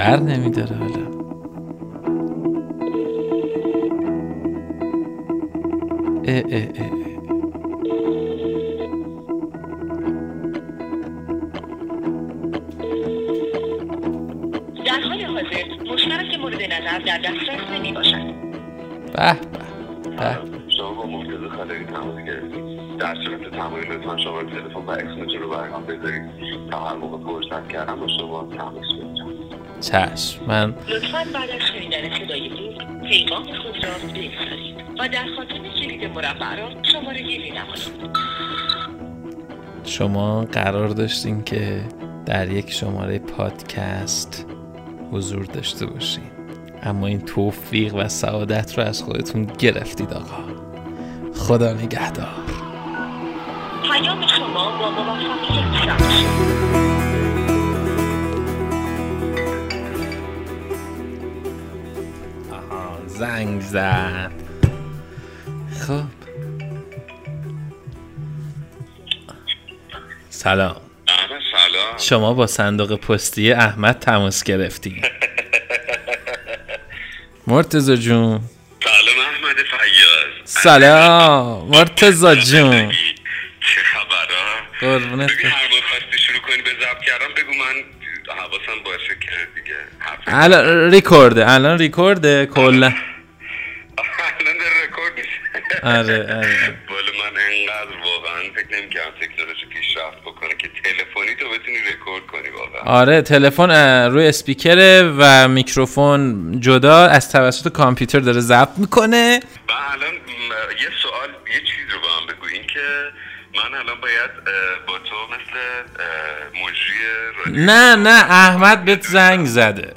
بر نمیداره حالا. اه اه اه. در حال حاضر مشترک مورد نظر در دسترس نمی باشد. به به به. شما با مرتضی خلقی تماس گرفتید. در صورت تمایل لطفا شما تلفن و اسمتون رو برام بذارید. تا هر موقع فرصت کردم با شما تماس بگیرم چشم. من لطفا بعد از شنیدن صدای بود پیغام خود را بگذارید و در خاتم کلید مربع را شماره گیری نمایید شما قرار داشتین که در یک شماره پادکست حضور داشته باشین. اما این توفیق و سعادت رو از خودتون گرفتید آقا. خدا نگهدار. پیام شما با موفقیت ثبت شد. زنگ زد. خب. سلام. احمد سلام. شما با صندوق پستی احمد تماس گرفتی. مرتزا جون. سلام احمد فیاض. سلام. مرتزا جون. چه خبرها قربونت. خواستی شروع کنی به ضبط کردم بگو من حواسم باشه که دیگه الان ریکورده الان ریکورده کلا. آره آره بالا من انقدر واقعا فکر نمی‌کردم تکنولوژی پیشرفت بکنه که تلفنی تو بتونی رکورد کنی واقعا. آره تلفن روی اسپیکره و میکروفون جدا از توسط کامپیوتر داره ضبط می‌کنه. و الان یه سوال یه چیز رو به من بگو. این که من الان باید با تو مثل مجری نه نه احمد بهت زنگ زده.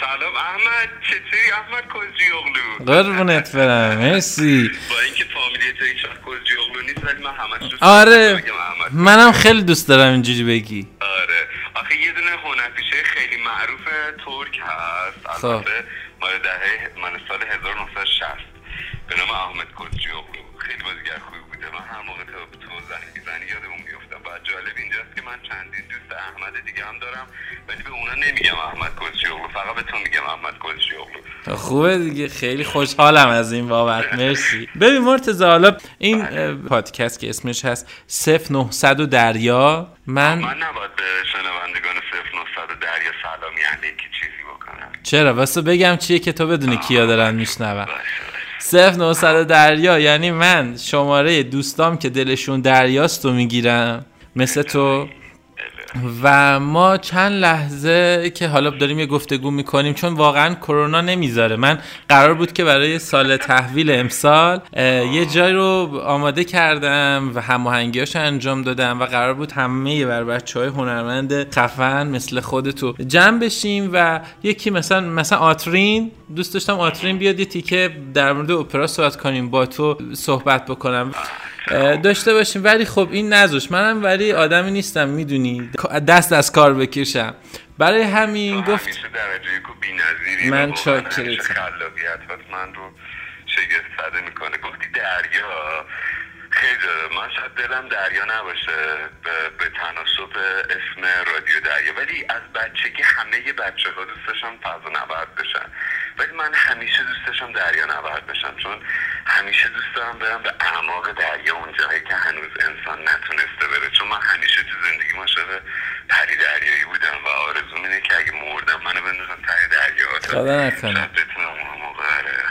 سلام احمد چطوری؟ احمد اغلو قربونت برم مرسی. با اینکه فامیلی تو هیچ وقت اغلو نیست ولی من همش دوست آره منم خیلی دوست دارم اینجوری بگی. آره. آخه یه دونه هنرپیشه خیلی معروف ترک هست. خب. البته مال دهه مال سال احمد دیگه هم دارم ولی به اونا نمیگم احمد کلجیوغلو فقط به تو میگم احمد کلجیوغلو خوبه دیگه خیلی خوشحالم از این بابت مرسی. ببین مرتضی حالا این اه، پادکست که اسمش هست 0900 و دریا من من نباید به شنوندگان 0900 دریا سلامی علیکی چیزی بکنم. چرا؟ واسه بگم چیه که تو بدونی کیا دارن میشنون. باشه. 0900 دریا یعنی من شماره دوستام که دلشون دریاست رو می‌گیرم مثل تو. و ما چند لحظه که حالا داریم یه گفتگو می‌کنیم چون واقعا کرونا نمی‌ذاره. من قرار بود که برای سال تحویل امسال یه جای رو آماده کردم و هماهنگیاش انجام دادم و قرار بود همه بر بچه های هنرمند خفن مثل خودتو جمع بشیم و یکی مثلا مثلا آترین دوست داشتم آترین بیاد یه تیکه در مورد اپرا صحبت کنیم با تو صحبت بکنم. داشته باشیم. ولی خب این نذاش. منم ولی آدمی نیستم می‌دونی. دست از کار بکشم. برای همین گفت من خلاقیتت من رو شگفت زده می‌کنه. گفتی دریا؟ خیلی. من شاید دلم دریا نباشه. به, به تناسب اسم رادیو دریا. ولی از بچگی همه بچه ها دوست داشتم فضا نورد بشن. ولی من همیشه دوست داشتم دریا نورد بشم چون همیشه دوست دارم برم به اعماق دریا اون جایی که هنوز انسان نتونسته بره. چون من همیشه تو زندگی عاشق پری دریایی بودم و آرزوم اینه که اگه مردم منو بندازن ته دریا خدا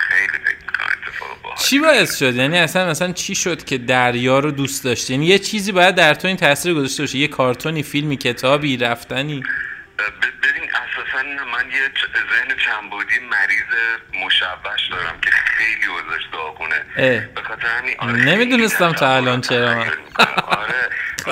خیلی فکر اتفاق چی باعث شد؟ یعنی اصلا مثلا چی شد که دریا رو دوست داشتی؟ یعنی یه چیزی باید در تو این تاثیر گذاشته باشه. یه کارتونی فیلمی کتابی رفتنی. ببین اساسا من یه ذهن چنبودی مریض مشوش دارم که اوضاعش داغونه اه. به خاطر همین آره نمی‌دونستم تا الان چرا. آره و,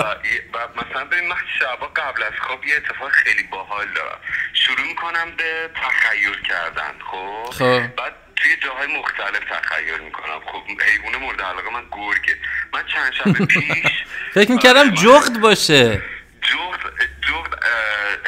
مثلا ببین من شبا قبل از خواب یه اتفاق خیلی باحال دارم. شروع می‌کنم به تخیل کردن خب؟ خب. بعد توی جاهای مختلف تخیل می‌کنم. خب حیوان مورد علاقه من گرگه. من چند شب پیش فکر می‌کردم آره، من- جغد باشه. جغد جغد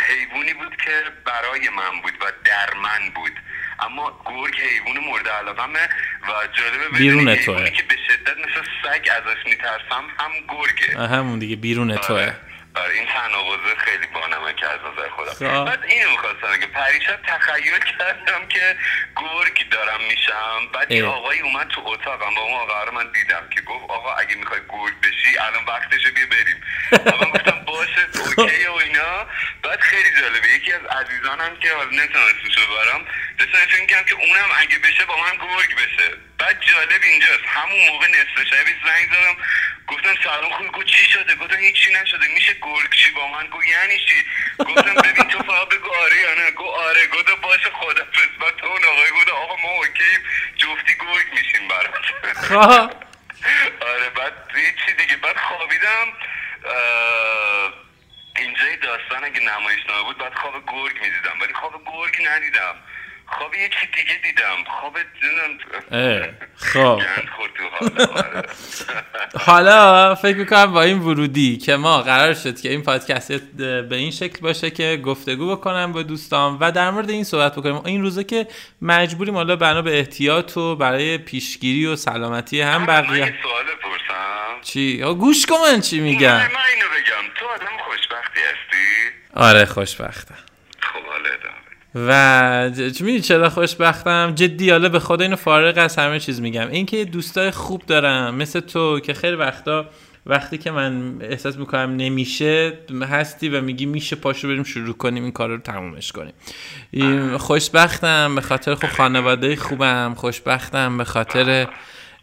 حیوانی بود که برای من بود و در من بود. اما گرگ حیوان مورد علاقمه و جالبه بیرون توه. که به شدت مثل سگ ازش میترسم هم گرگه. همون دیگه بیرون توه. آره این تناقضه خیلی بانمک از نظر خودم. خب. بعد اینو می‌خواستم که پریشب تخیل کردم که گرگ دارم میشم. بعد یه. آقایی اومد تو اتاقم با اون آقا رو من دیدم که گفت آقا اگه می‌خوای گرگ بشی الان وقتشه بیا بریم. من گفتم باشه اوکی و اینا. بعد خیلی جالبه. یکی از عزیزانم که اسمشو ببرم داشتم فکر که اونم اگه بشه با من گرگ بشه. بعد جالب اینجاست. همون موقع نصف شبی زنگ زدم. گفتم سلام خوبی گفت چی شده؟ گفتم هیچی نشده. میشه گرگ چی با من؟ گفت یعنی چی؟ گفتم ببین تو فقط بگو آره یا نه. گفت آره. گفتم باشه خدافظ بعد تو اون آقای گفت آقا ما اوکیم جفتی گرگ میشیم برات. خب. آره بعد چی دیگه. بعد خوابیدم. اینجای داستان اگه نمایشنامه بود بعد خواب گرگ می‌دیدم. ولی خواب گرگ ندیدم. خواب یکی دیگه دیدم. خواب اه، خب. آره. حالا. فکر می‌کنم با این ورودی که ما قرار شد که این پادکست به این شکل باشه که گفتگو بکنم با دوستان و در مورد این صحبت بکنیم. این روزه که مجبوریم حالا بنا به احتیاط و برای پیشگیری و سلامتی هم من بقیه. یه سوال بپرسم. چی؟ گوش کن چی میگم. من اینو بگم. تو آدم خوشبختی هستی؟ آره خوشبختم خب و ج- می‌دونی چرا خوشبختم؟ جدی حالا به خدا اینو فارغ از همه چیز میگم. اینکه دوستای خوب دارم مثل تو که خیلی وقتا وقتی که من احساس می‌کنم نمیشه هستی و میگی میشه پاشو بریم شروع کنیم این کار رو تمومش کنیم. خوشبختم به خاطر خب خانواده خوبم خوشبختم به خاطر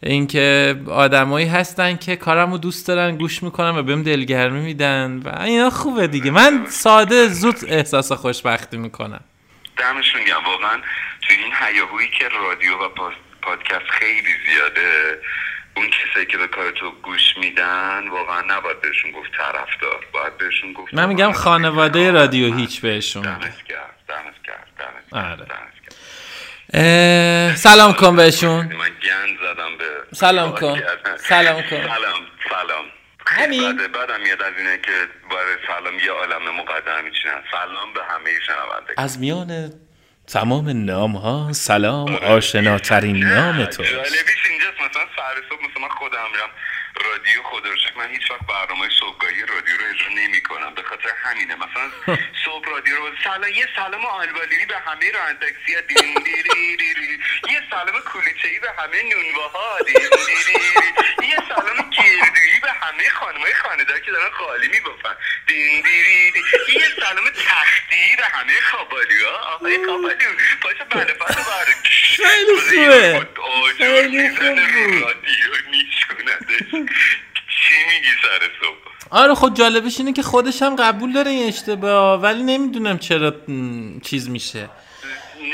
اینکه آدمایی هستن که کارمو دوست دارن گوش می‌کنن و بهم دلگرمی میدن و اینا خوبه دیگه. من ساده زود احساس خوشبختی می‌کنم. دمشون گم واقعا تو این هیاهویی که رادیو و پادکست خیلی زیاده اون کسایی که به کار تو گوش میدن واقعا نباید بهشون گفت طرفدار. باید بهشون گفت من میگم خانواده رادیو هیچ بهشون دمت گرم دمت گرم، آره. اه، سلام کن بهشون. من گند زدم به سلام کن. سلام کن. سلام سلام. همین. بعد بعدم میاد از اینه که برای سلام یه عالم مقدم میچینن سلام به همه شنونده. از میان تمام نام ها سلام آشناترین نام تو. جالبیش اینجاست مثلا سر صبح مثلا من خودم میرم رادیو خدا رو من هیچ وقت برنامه صبحگاهی رادیو رو اجرا نمی کنم به خاطر همینه. مثلا صبح رادیو رو سلام یه سلام آلبالینی به همه رانندگی دین دیری دیری. یه سلام کلیچه‌ای به همه نونواها. دین دیری. یه سلام به همه خانمای خانه‌دار که دارن خالی میبافن دین دیری دیری. یه سلام تختی به همه خوابالیا آقای خوابالو پاشو بله بله بله. خیلی خوبه. خیلی خوب بود. رادیو میشونده چی میگی سر صبح؟ آره خود جالبش اینه که خودش هم قبول داره این اشتباه ولی نمی‌دونم چرا چیز میشه.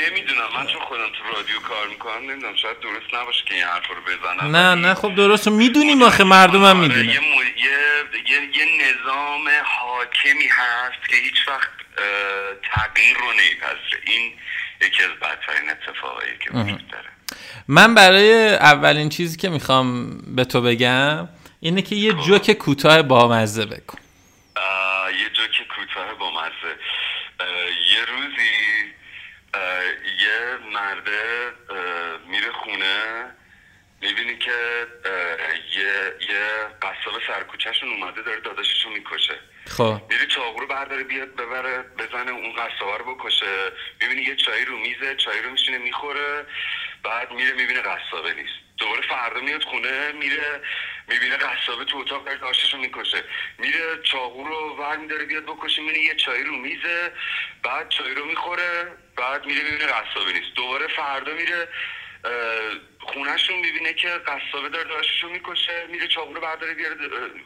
نمی‌دونم. من چون خودم تو رادیو کار می‌کنم نمی‌دونم شاید درست نباشه که این حرف رو بزنم. نه نه خب درست. می‌دونیم آخه مردم هم آره، می‌دونن. یه, مو- یه, یه, یه نظام حاکمی هست که هیچ وقت تغییر رو نمیپذیره. این یکی از بدترین اتفاقایی که وجود داره. من برای اولین چیزی که می‌خوام به تو بگم اینه که یه جوک کوتاه بامزه بکن. یه جوک کوتاه با مزه آه، یه روزی یه مرده میره خونه می‌بینی که یه یه قصاب سرکوچهشون اومده داره داداششو می‌کشه. خب. میری چاقو رو برداره بیاد ببره بزنه اون قصابه رو بکشه. می‌بینی یه چای رو میزه چای رو میشینه می‌خوره بعد میره می‌بینه قصابه نیست. دوباره فردا میاد خونه میره می‌بینه قصابه تو اتاق داره داشتشو می‌کشه. میره چاقو رو ور میداره بیاد بکشه می‌بینه یه چای رو میزه بعد چای رو می‌خوره بعد میره می‌بینه قصابه نیست. دوباره فردا میره خونهشون می‌بینه که قصابه داره داشتشو می‌کشه میره چاقو رو برداره بیاره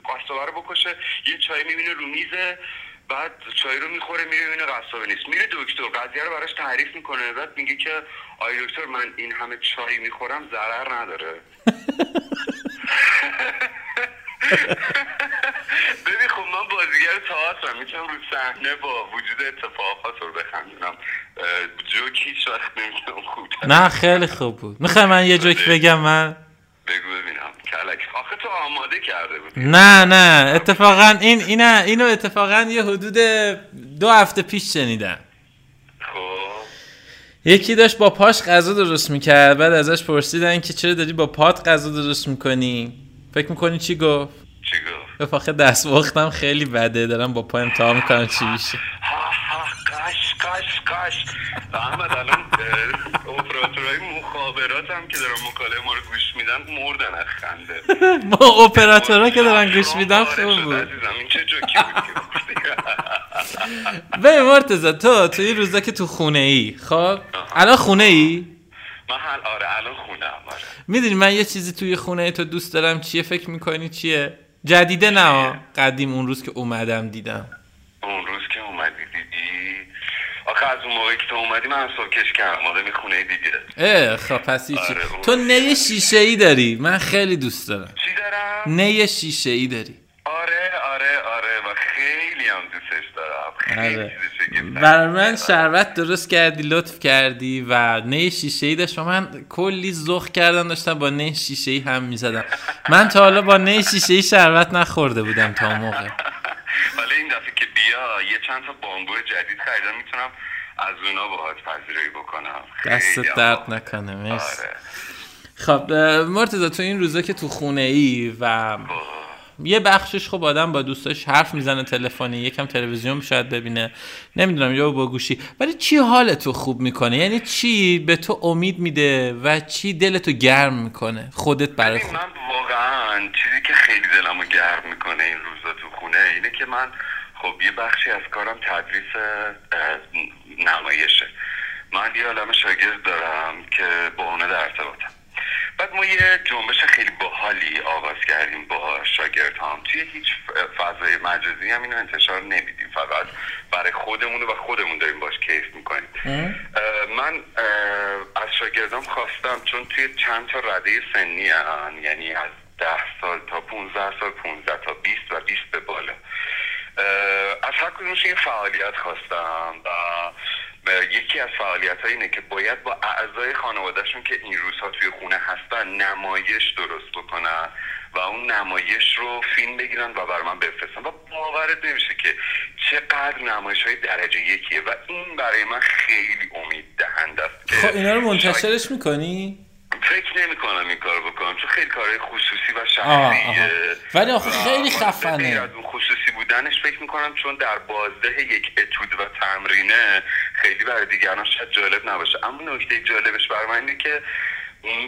قصابه رو بکشه یه چای می‌بینه رو میزه. بعد چای رو می‌خوره میره می‌بینه قصابه نیست. میره دکتر قضیه رو براش تعریف می‌کنه بعد میگه که آی دکتر من این همه چای می‌خورم ضرر نداره. ببین خب من بازیگر تئاترم می‌تونم رو صحنه با وجود اتفاقات رو بخندونم. جوک هیچ وقت نمی‌تونم خوب نه خیلی خوب بود. می‌خوای من یه جوک بگم؟ من بگو ببینم. کلک. آخه تو آماده کرده بود نه نه. اتفاقا این اینه اینو اتفاقا یه حدود دو هفته پیش شنیدم. خب. یکی داشت با پاش غذا درست می‌کرد بعد ازش پرسیدن که چرا داری با پات غذا درست می‌کنی؟ فکر می‌کنی چی گفت؟ چی گفت؟ فاخه دست وقتم خیلی بده دارم با پا امتحان می‌کنم چی میشه. قش قش قش احمد الان اپراتورهای مخابرات هم که دارن مکالمه ما رو گوش میدن مردن از خنده. ما اپراتورها که دارن گوش میدن پاره خوب بود. عزیزم این چه جوکی بود که گفتی؟ ببین مرتزا تو تو این روزا که تو خونه ای خب الان خونه ای من حال آره الان خونم آره. می‌دونی من یه چیزی توی خونه تو دوست دارم چیه؟ فکر می‌کنی چیه؟ جدیده نه. قدیم اون روز که اومدم دیدم. اون روز آخه از اون موقعی که تو اومدی من سوکش کردم. آدم خونه دیگه. اه خب پس هیچی. آره، تو نی شیشه ای داری؟ من خیلی دوست دارم. چی دارم؟ نی شیشه ای داری. آره آره آره و خیلی هم دوستش دارم. خیلی آره. برای من شربت درست کردی لطف کردی و نی شیشه ای داشت. و من کلی زخ کردم داشتم با نی شیشه ای هم می‌زدم. من تا حالا با نی شیشه ای شربت نخورده بودم تا موقع. حالا این دفعه که بیا یه چند تا بامبو جدید خریدم می‌تونم از اونا باهات پذیرایی بکنم. هم درد. نکنه مرسی. آره. خب مرتضی تو این روزا که تو خونه ای و یه بخشش خب آدم با دوستاش حرف می‌زنه تلفنی یکم تلویزیون شاید ببینه. نمی‌دونم یا با گوشی. ولی چی حالتو خوب می‌کنه؟ یعنی چی به تو امید میده و چی دلتو گرم می‌کنه؟ خودت برای خود من واقعا چیزی که خیلی دلمو گرم می‌کنه این روزا خونه اینه که من خب یه بخشی از کارم تدریس نمایشه. من یه عالم شاگرد دارم که با اونا در ارتباطم. بعد ما یه جنبش خیلی باحالی آغاز کردیم با شاگرد هم. توی هیچ فضای مجازی هم اینو انتشار نمیدیم. فقط برای خودمون و خودمون داریم باش کیف می‌کنیم. من از شاگردام خواستم چون توی چند تا رده سنی هن، یعنی از ده سال تا 15 سال 15 تا از یه فعالیت خواستم و یکی از فعالیت ها اینه که باید با اعضای خانوادهشون که این روزها توی خونه هستن نمایش درست بکنن و اون نمایش رو فیلم بگیرن و بر من بفرستن و باورت نمیشه که چقدر نمایش های درجه یکیه و این برای من خیلی امید دهنده است خب اینا رو شاید- منتشرش می‌کنی؟ فکر نمی کنم این کار بکنم چون خیلی کارهای خصوصی و. شخصیه ولی آخه خیلی خفنه. بودنش فکر می‌کنم چون در بازده یک اتود و تمرینه خیلی برای دیگران شاید جالب نباشه. اما نکته جالبش برای من اینه که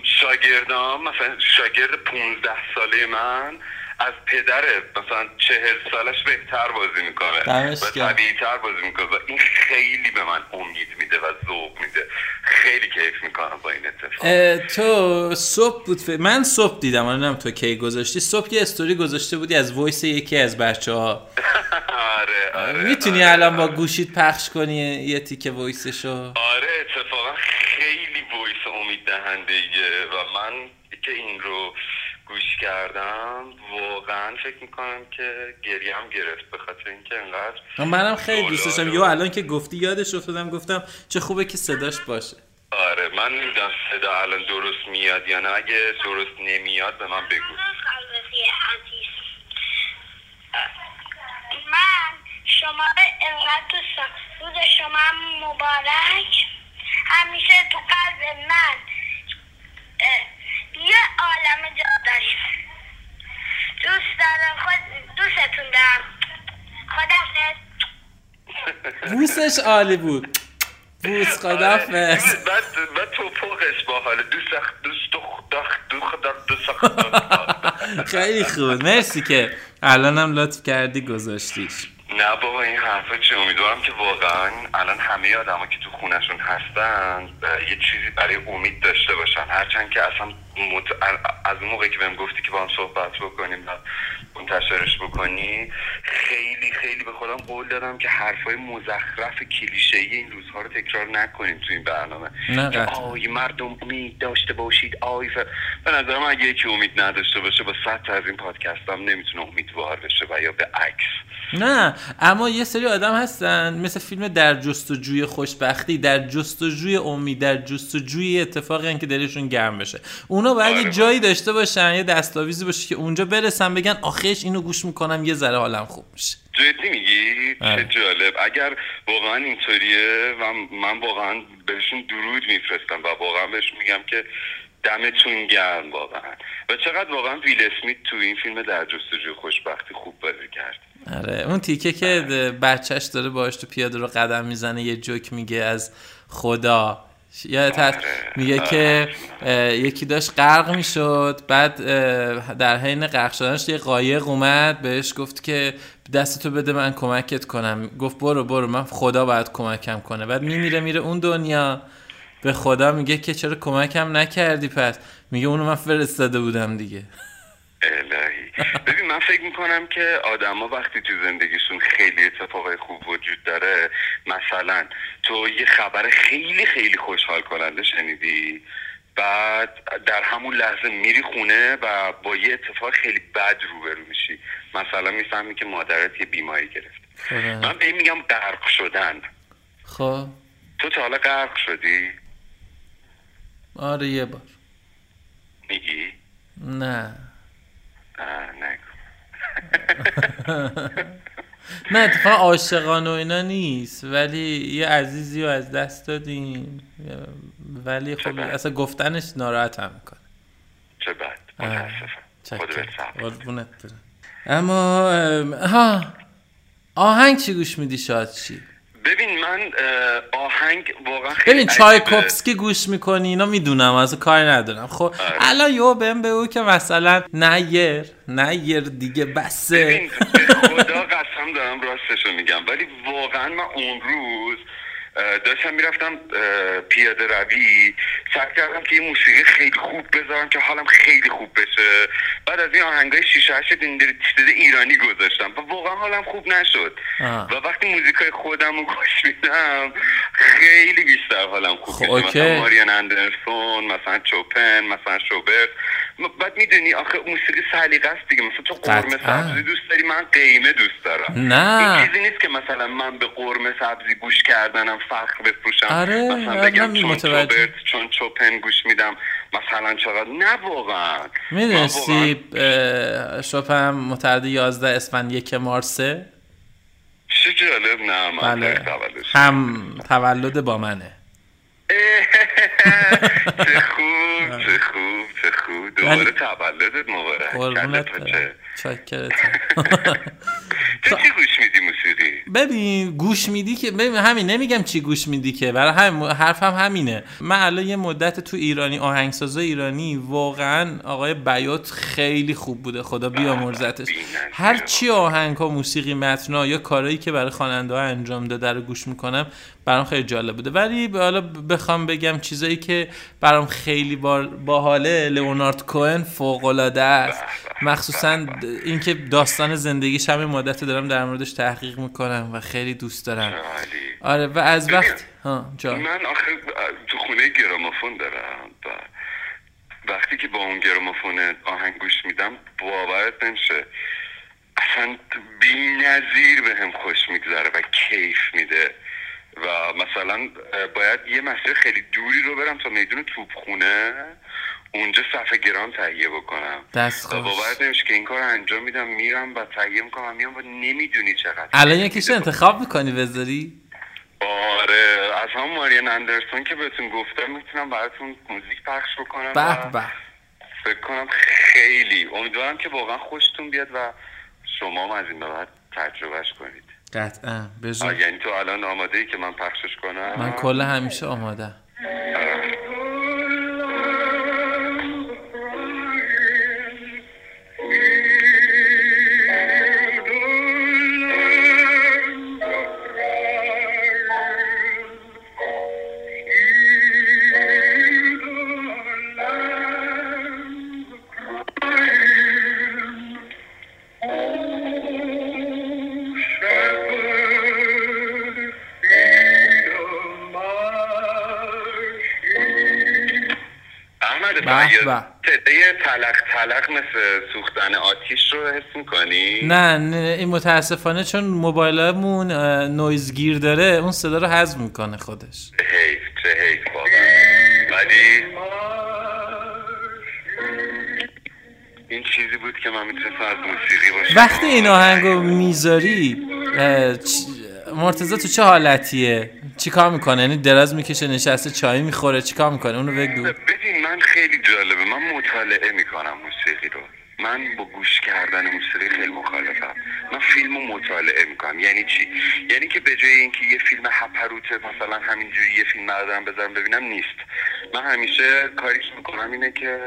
شاگردام مثلا شاگرد 15 ساله من از پدر مثلا چهل سالش بهتر بازی می‌کنه و. طبیعی تر بازی می‌کنه و این خیلی به من امید میده و ذوق میده. خیلی کیف می‌کنم با این اتفاق. تو صبح بود ف... من صبح دیدم الان نمی‌دونم تو کی گذاشتی. صبح یه استوری گذاشته بودی از voice یکی از بچه ها آره آره می‌تونی آره، الان با آره. گوشیت پخش کنی یه تیکه voice شو؟ آره اتفاقا خیلی voice امید دهنده و من که این رو گوش کردم واقعا فکر می‌کنم که گریم گرفت به خاطر اینکه انقدر منم خیلی دوست داشتم. یو الان که گفتی یادش افتادم گفتم چه خوبه که صداش باشه. آره من نمی‌دونم صدا الان درست میاد یا نه. اگه درست نمیاد به من بگو. من شما رو انقدر دوست دارم. روز شما هم مبارک. همیشه تو قلب من یه عالم جا داریم. دوست دارم خود دوستتون دارم. بوسش عالی بود. بوس خدافز آره، بعد بعد تو فوقش با حال. دوست دوست دخ دخ دوخ دخ دوست خیلی خوب. مرسی که الانم لطف کردی گذاشتیش. نه بابا این حرفا چی؟ امیدوارم که واقعا الان همه آدما که تو خونشون هستن یه چیزی برای امید داشته باشن. هرچند که اصلا مت... از اون موقعی که بهم گفتی که با هم صحبت بکنیم و منتشرش بکنی خیلی خیلی به خودم قول دادم که حرفای مزخرف کلیشه این روزها رو تکرار نکنیم تو این برنامه. نه،. آی مردم امید داشته باشید. آی ف... به نظرم اگه یکی امید نداشته باشه با صد تا از این پادکست هم نمی‌تونه امیدوار بشه و یا به عکس. نه اما یه سری آدم هستن مثل فیلم در جستجوی خوشبختی در جستجوی امید در جستجوی اتفاقی که دلشون گرم بشه. اونا باید یه آره. جایی داشته باشن یه دستاویزی باشه که اونجا برسن بگن آخش اینو گوش می‌کنم یه ذره حالم خوب میشه. جدی میگی؟ آره. چه جالب. اگر واقعا اینطوریه و من واقعا بهشون درود میفرستم و واقعا بهشون میگم که دمتون گرم واقعا. و چقدر واقعا ویل اسمیت تو این فیلم در جستجوی خوشبختی خوب بازی کرد. آره. اون تیکه که بچهش داره باش تو پیاده رو قدم می‌زنه یه جوک میگه از خدا. یا میگه که یکی داشت غرق می‌شد بعد در حین غرق شدنش یه قایق اومد بهش گفت که دستتو بده من کمکت کنم. گفت برو برو من خدا باید کمکم کنه. بعد میمیره میره اون دنیا. به خدا میگه که چرا کمکم نکردی پس؟ میگه اونو من فرستاده بودم دیگه. الهی. ببین من فکر می‌کنم که آدما وقتی تو زندگیشون خیلی اتفاقای خوب وجود داره مثلا تو یه خبر خیلی خیلی خوشحال کننده شنیدی بعد در همون لحظه میری خونه و با یه اتفاق خیلی بد روبرو میشی. مثلا می‌فهمی که مادرت یه بیماری گرفت خدا. من به این میگم غرق شدن. خب. تو تا حالا غرق شدی؟ آره یه بار. میگی؟ نه. نه اتفاقا عاشقانه و اینا نیست ولی یه عزیزی رو از دست دادیم. ولی خب. اصلا گفتنش ناراحتم می‌کنه. چه بد. متاسفم. اما ام، ها آهنگ چی گوش میدی شاد چی؟ ببین من آهنگ واقعا خیلی ببین. چایکوفسکی گوش می‌کنی اینا می‌دونم از کاری ندارم خب آره. الان یو بهم بگو که مثلا نیر نیر دیگه بسه ببین خدا قسم دارم راستشو میگم ولی واقعا من اون روز داشتم می‌رفتم پیاده روی. سعی کردم که یه موسیقی خیلی خوب بذارم که حالم خیلی خوب بشه. بعد از این آهنگای شیشه هشت ایرانی گذاشتم و واقعا حالم خوب نشد. آه. و وقتی موزیکای خودم رو گوش میدم خیلی بیشتر حالم خوب خب، میشه. مثلا ماریان اندرسون مثلا چوپن مثلا شوبرت. بعد می‌دونی آخه موسیقی سلیقه است دیگه. مثلا تو قرمه. سبزی دوست داری من قیمه دوست دارم. نه. این چیزی نیست که مثلا من به قرمه سبزی گوش کردنم فخر بفروشم. آره، مثلا آره، بگم چون متوجه. چوبرت چون چوپن گوش میدم مثلا چقدر؟ نه واقعا. می‌دونستی شپم متعدد 11 اسفند یک مارسه؟ چه جالب. نه من بله. هم تولد با منه. چه خوب چه خوب چه خوب. دوباره تولدت مبارک. قربونت چه چی ببین گوش میدی که ببین همین نمیگم چی گوش میدی که برای همین حرفم همینه. من الان یه مدت تو ایرانی آهنگسازای ایرانی واقعا آقای بیات خیلی خوب بوده. خدا بیامرزتش. هر چی آهنگ ها موسیقی متنا یا کارهایی که برای خواننده ها انجام داده رو گوش می‌کنم برام خیلی جالب بوده. ولی حالا بخوام بگم چیزایی که برام خیلی باحاله لئونارد کوهن فوق العاده است. مخصوصا اینکه داستان زندگیش همین مدت دارم در موردش تحقیق می‌کنم. و خیلی دوست دارم. عالی. آره و از وقت ها جا. من آخه تو خونه گرامافون دارم و وقتی که با اون گرامافون آهنگ گوش میدم باورت نمیشه. اصلا بی نظیر به هم خوش میگذره و کیف میده. و مثلا باید یه مسیر خیلی دوری رو برم تا میدون توپخونه اونجا صفحه گرام تهیه بکنم. دست خوش. باورت نمیشه که این کار انجام میدم میرم و تهیه می‌کنم میام و نمی‌دونی چقدر. الان یکیشو انتخاب می‌کنی بذاری؟ آره از هم ماریان اندرسون که بهتون گفتم می‌تونم براتون موزیک پخش بکنم به به. فکر کنم خیلی. امیدوارم که واقعا خوشتون بیاد و شما هم از این به بعد تجربهش کنید. قطعا. آه، یعنی تو الان آماده ای که من پخشش کنم؟ من کل همیشه آماده به. صدای تلق تلق مثل سوختن آتیش رو حس می‌کنی؟ نه نه این متاسفانه چون موبایلمون نویزگیر داره اون صدا رو حذف می‌کنه خودش. حیف چه حیف واقعا. ولی این چیزی بود که من می‌تونستم از موسیقی باشم. وقتی این آهنگو می‌ذاری مرتزا تو چه حالتیه؟ چیکار می‌کنه؟ یعنی دراز می‌کشه نشسته چای می‌خوره چیکار می‌کنه؟ اونو بگو. ببین من خیلی جالبه. من مطالعه می‌کنم موسیقی رو. من با گوش کردن موسیقی خیلی مخالفم. من فیلم رو مطالعه می‌کنم. یعنی چی؟ یعنی که به جای اینکه یه فیلم هپروته مثلا همینجوری یه فیلم بردارم بذارم ببینم نیست. من همیشه کاری که می‌کنم اینه که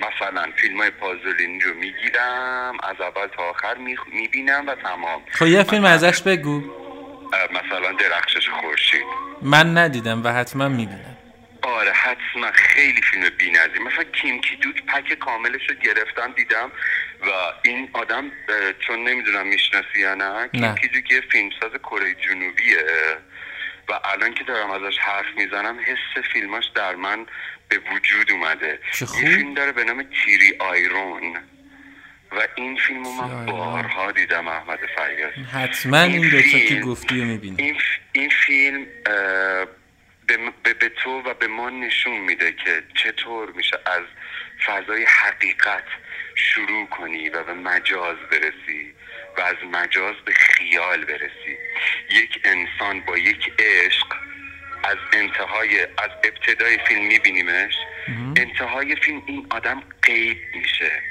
مثلا فیلم های پازولینی رو می‌گیرم از اول تا آخر می‌بینم و تمام. خب یه فیلم ازش بگو. مثلا درخشش خورشید. من ندیدم و حتما می‌بینم. آره حتما خیلی فیلم بی نظیر مثلا کیم کیدوک پک کاملش رو گرفتم دیدم و این آدم چون نمی‌دونم می‌شناسی یا نه کیم نه. کیدوک یه فیلمساز کره جنوبیه و الان که دارم ازش حرف می‌زنم حس فیلماش در من به وجود اومده. یه. فیلم داره به نام تیری آیرون. و این فیلم من. بارها دیدم احمد فریاد حتما این دوتا که گفتی رو می‌بینم این, این فیلم به, به, تو و به ما نشون میده که چطور میشه از فضای حقیقت شروع کنی و به مجاز برسی و از مجاز به خیال برسی. یک انسان با یک عشق از انتهای از ابتدای فیلم میبینیمش. انتهای فیلم این آدم قیب میشه.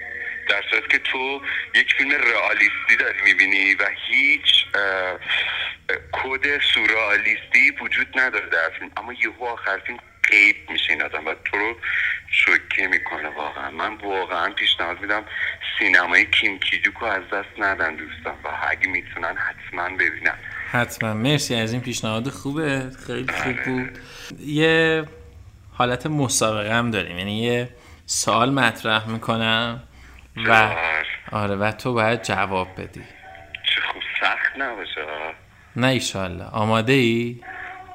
تو یک فیلم رئالیستی داری می‌بینی و هیچ کد سورئالیستی وجود نداره در فیلم. اما یهو آخر فیلم قیب میشه این آدم و تو رو شوکه می‌کنه واقعا. من واقعا پیشنهاد میدم سینمای کیم کیدوکو از دست ندن دوستان و اگه می‌تونن حتما ببینن. حتما. مرسی از این پیشنهاد خوبه. خیلی خوب بود. یه حالت مسابقه هم داریم. یعنی یه سوال مطرح می‌کنم و. آره و تو باید جواب بدی چه خوب سخت نباشه. نه ایشالله آماده ای؟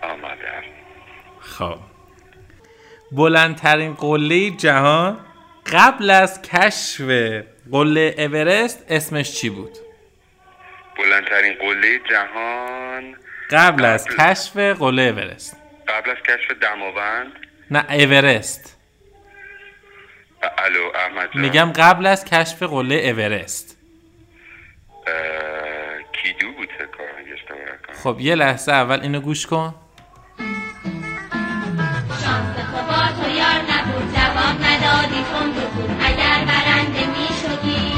آمدم خب بلندترین قله جهان قبل از کشف قله اورست اسمش چی بود؟ بلندترین قله جهان قبل از قبل. کشف قله اورست قبل از کشف دماوند نه اورست الو احمد جان. میگم قبل از کشف قله اورست کیدو بود. خب یه لحظه اول اینو گوش کن شانس تو با تو یار نبود جواب ندادی تند و زود اگر برنده می شدی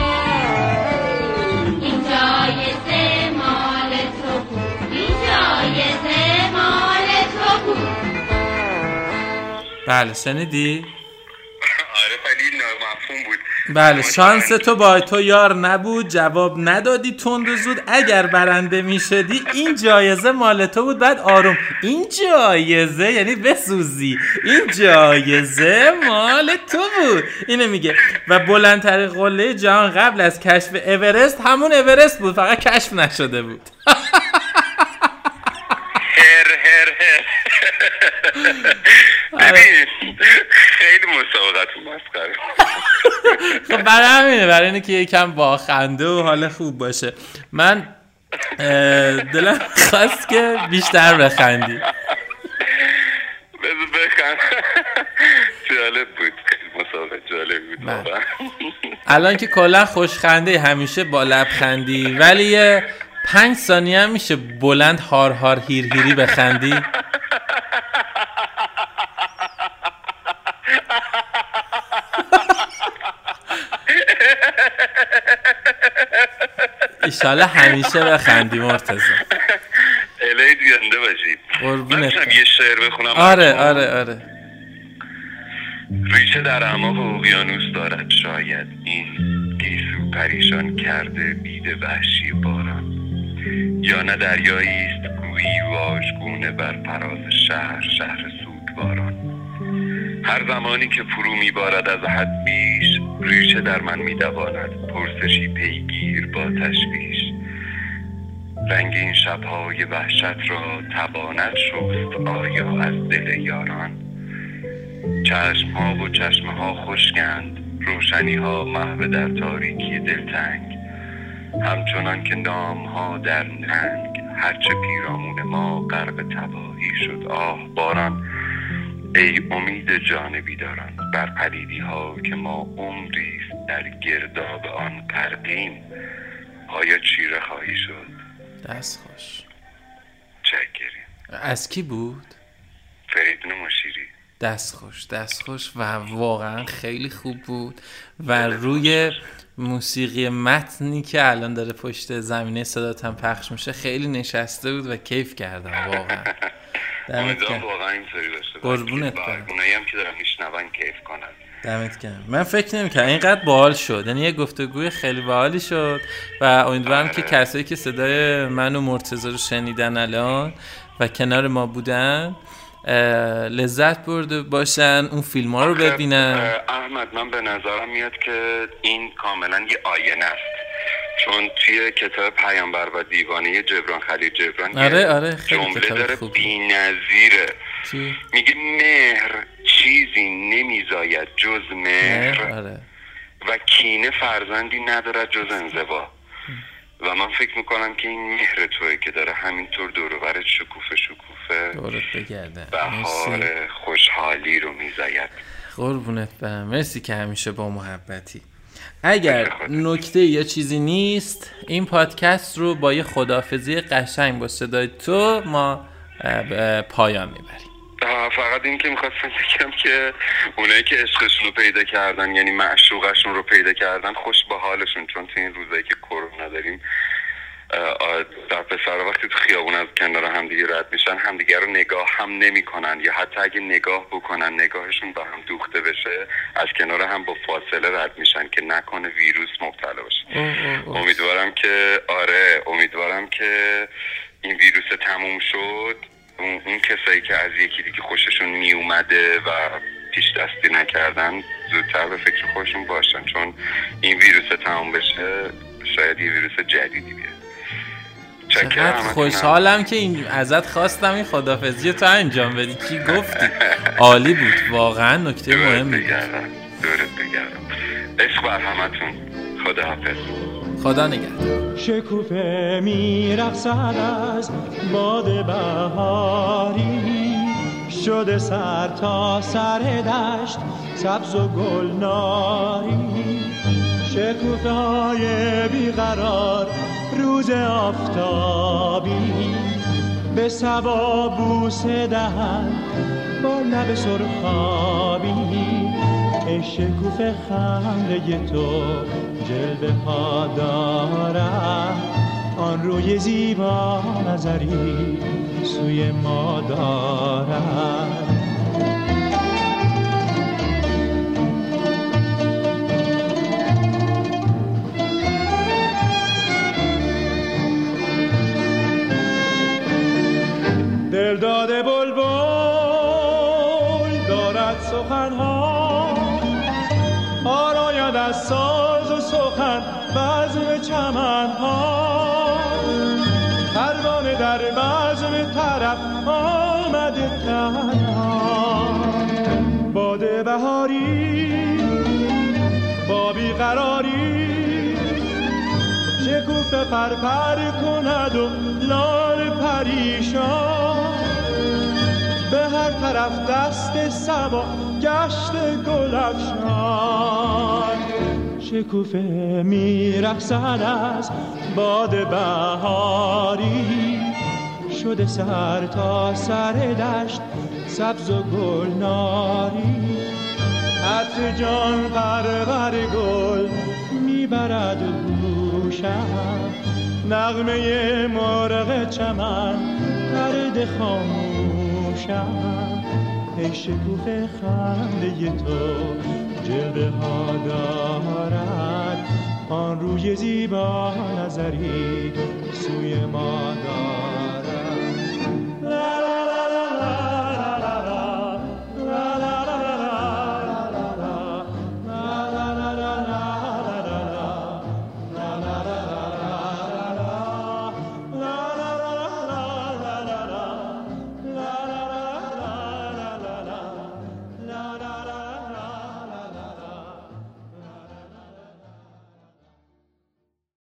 این جایزه مال تو بود این جایزه مال تو بود بله شنیدی؟ آره ولی نامفهوم بود بله شانس تو با تو یار نبود جواب ندادی تند و زود. اگر برنده می شدی این جایزه مال تو بود. بعد آروم این جایزه؟ یعنی بسوزی. این جایزه مال تو بود. اینو میگه. و بلندترین قله جهان قبل از کشف اورست همون اورست بود. فقط کشف نشده بود. هر هر هر. آره. ببین خیلی مسابقتون مسخره خب برای همینه برای اینه که یکم با خنده و حال خوب باشه. من دلم خواست که بیشتر بخندی. بذار بخند. جالب بود. مسابقه جالب بود بله. الان که کلا خوشخنده همیشه با لبخندی ولی یه پنج ثانیه هم میشه بلند هار هار هیر هیری بخندی؟ ایشالا همیشه بخندی مرتضی. الهی زنده باشید قربونت. یه شعر بخونم آره؟ آره آره. ریشه در اعماق اقیانوس دارد شاید این گیسو پریشان کرده بید وحشی باران. یا نه دریایی است گویی واژگونه بر فراز شهر شهر سوگواران هر زمانی که فرو میبارد از حد بیش ریشه در من میدواند. پرسشی پیگیر با تشویش. رنگ این شبهای وحشت را تواند شست آیا از دل یاران؟ چشم ها و چشمه ها خشکند روشنی ها محو در تاریکی دلتنگ. همچنان که نام ها در ننگ هرچه پیرامون ما غرق تباهی شد آه باران ای امید جان بیداران بر پلیدی ها که ما عمری است در گرداب آن غرقیم آیا چیره خواهی شد؟ دست خوش. از کی بود؟ فریدون مشیری دستخوش دستخوش و واقعا خیلی خوب بود و روی موسیقی متنی که الان داره پشت زمینه صدات هم پخش میشه خیلی نشسته بود و کیف کردم واقعا. امیدوارم واقعا اینطوری باشه قربونت و برم. اونایی هم که دارن میشنون کیف کنن. دمت گرم. من فکر نمی‌کنم. اینقدر باحال شد. یعنی یه گفتگوی خیلی باحالی شد و امیدوارم که کسایی که صدای من و مرتضی رو شنیدن الان و کنار ما بودن لذت برده باشن اون فیلم ها رو ببینن. احمد من به نظرم میاد که این کاملا یه آینه است. چون توی کتاب پیامبر و دیوانه جبران خلیل جبران آره، آره، خیلی جمله داره. بی‌نظیره؟ میگه مهر چیزی نمیزاید جز مهر آره. و کینه فرزندی ندارد جز انزوا. و من فکر می‌کنم که این مهر توه که داره همینطور دور و برت شکوفه شکوفه دورت بگرده. بهار خوشحالی رو میزاید. قربونت برم. مرسی که همیشه با محبتی. اگر نکته یا چیزی نیست این پادکست رو با یه خدافزی قشنگ با صدای تو ما پایان می‌بریم. فقط این که می‌خواستم بگم که اونایی که عشقشون رو پیدا کردن یعنی معشوقشون رو پیدا کردن خوش به حالشون چون تو این روزایی که کرونا داریم در پسر وقتی تو خیابون از کنار همدیگه رد میشن همدیگه رو نگاه هم نمی‌کنن یا حتی اگه نگاه بکنن نگاهشون به هم دوخته بشه از کنار هم با فاصله رد میشن که نکنه ویروس مبتلا بشه. امیدوارم که آره امیدوارم که این ویروس تموم شد. اون, اون کسایی که از یکی دیگه خوششون می اومده و پیش دستی نکردن زودتر به فکر خودشون باشن. چون این ویروس تموم بشه شاید یه ویروس جدیدی بیاد. چقدر. خوشحالم که این ازت خواستم این خدافزی رو تو انجام بدی. چی گفتی؟ عالی بود. واقعا نکته مهمی بود. بگردم دورت بگردم عشق بر همتون. خدا حافظ خدا نگهدار. شکوفه میرقصد از باد بهاری. شده سر تا سر دشت سبز و گلناری. شکوفه های بیقرار روز آفتابی. به سبا بوسه دهن با لب سرخابی. ای شکوفه خنده تو جلوه ها دارد. آن روی زیبا نظری سوی ما دارد. شکوفه پر پر کند و لال پریشان. به هر طرف دست سبا گشت گل افشان شکوفه میرقصد از باد بهاری. شده سر تا سر دشت سبز و گلناری. عطر جان پرور گل می‌برد گوشم نغمه مرغ چمن پرده خاموشم. ای شکوفه خنده تو جلوه ها دارد. آن روی زیبا نظری سوی ما دارد.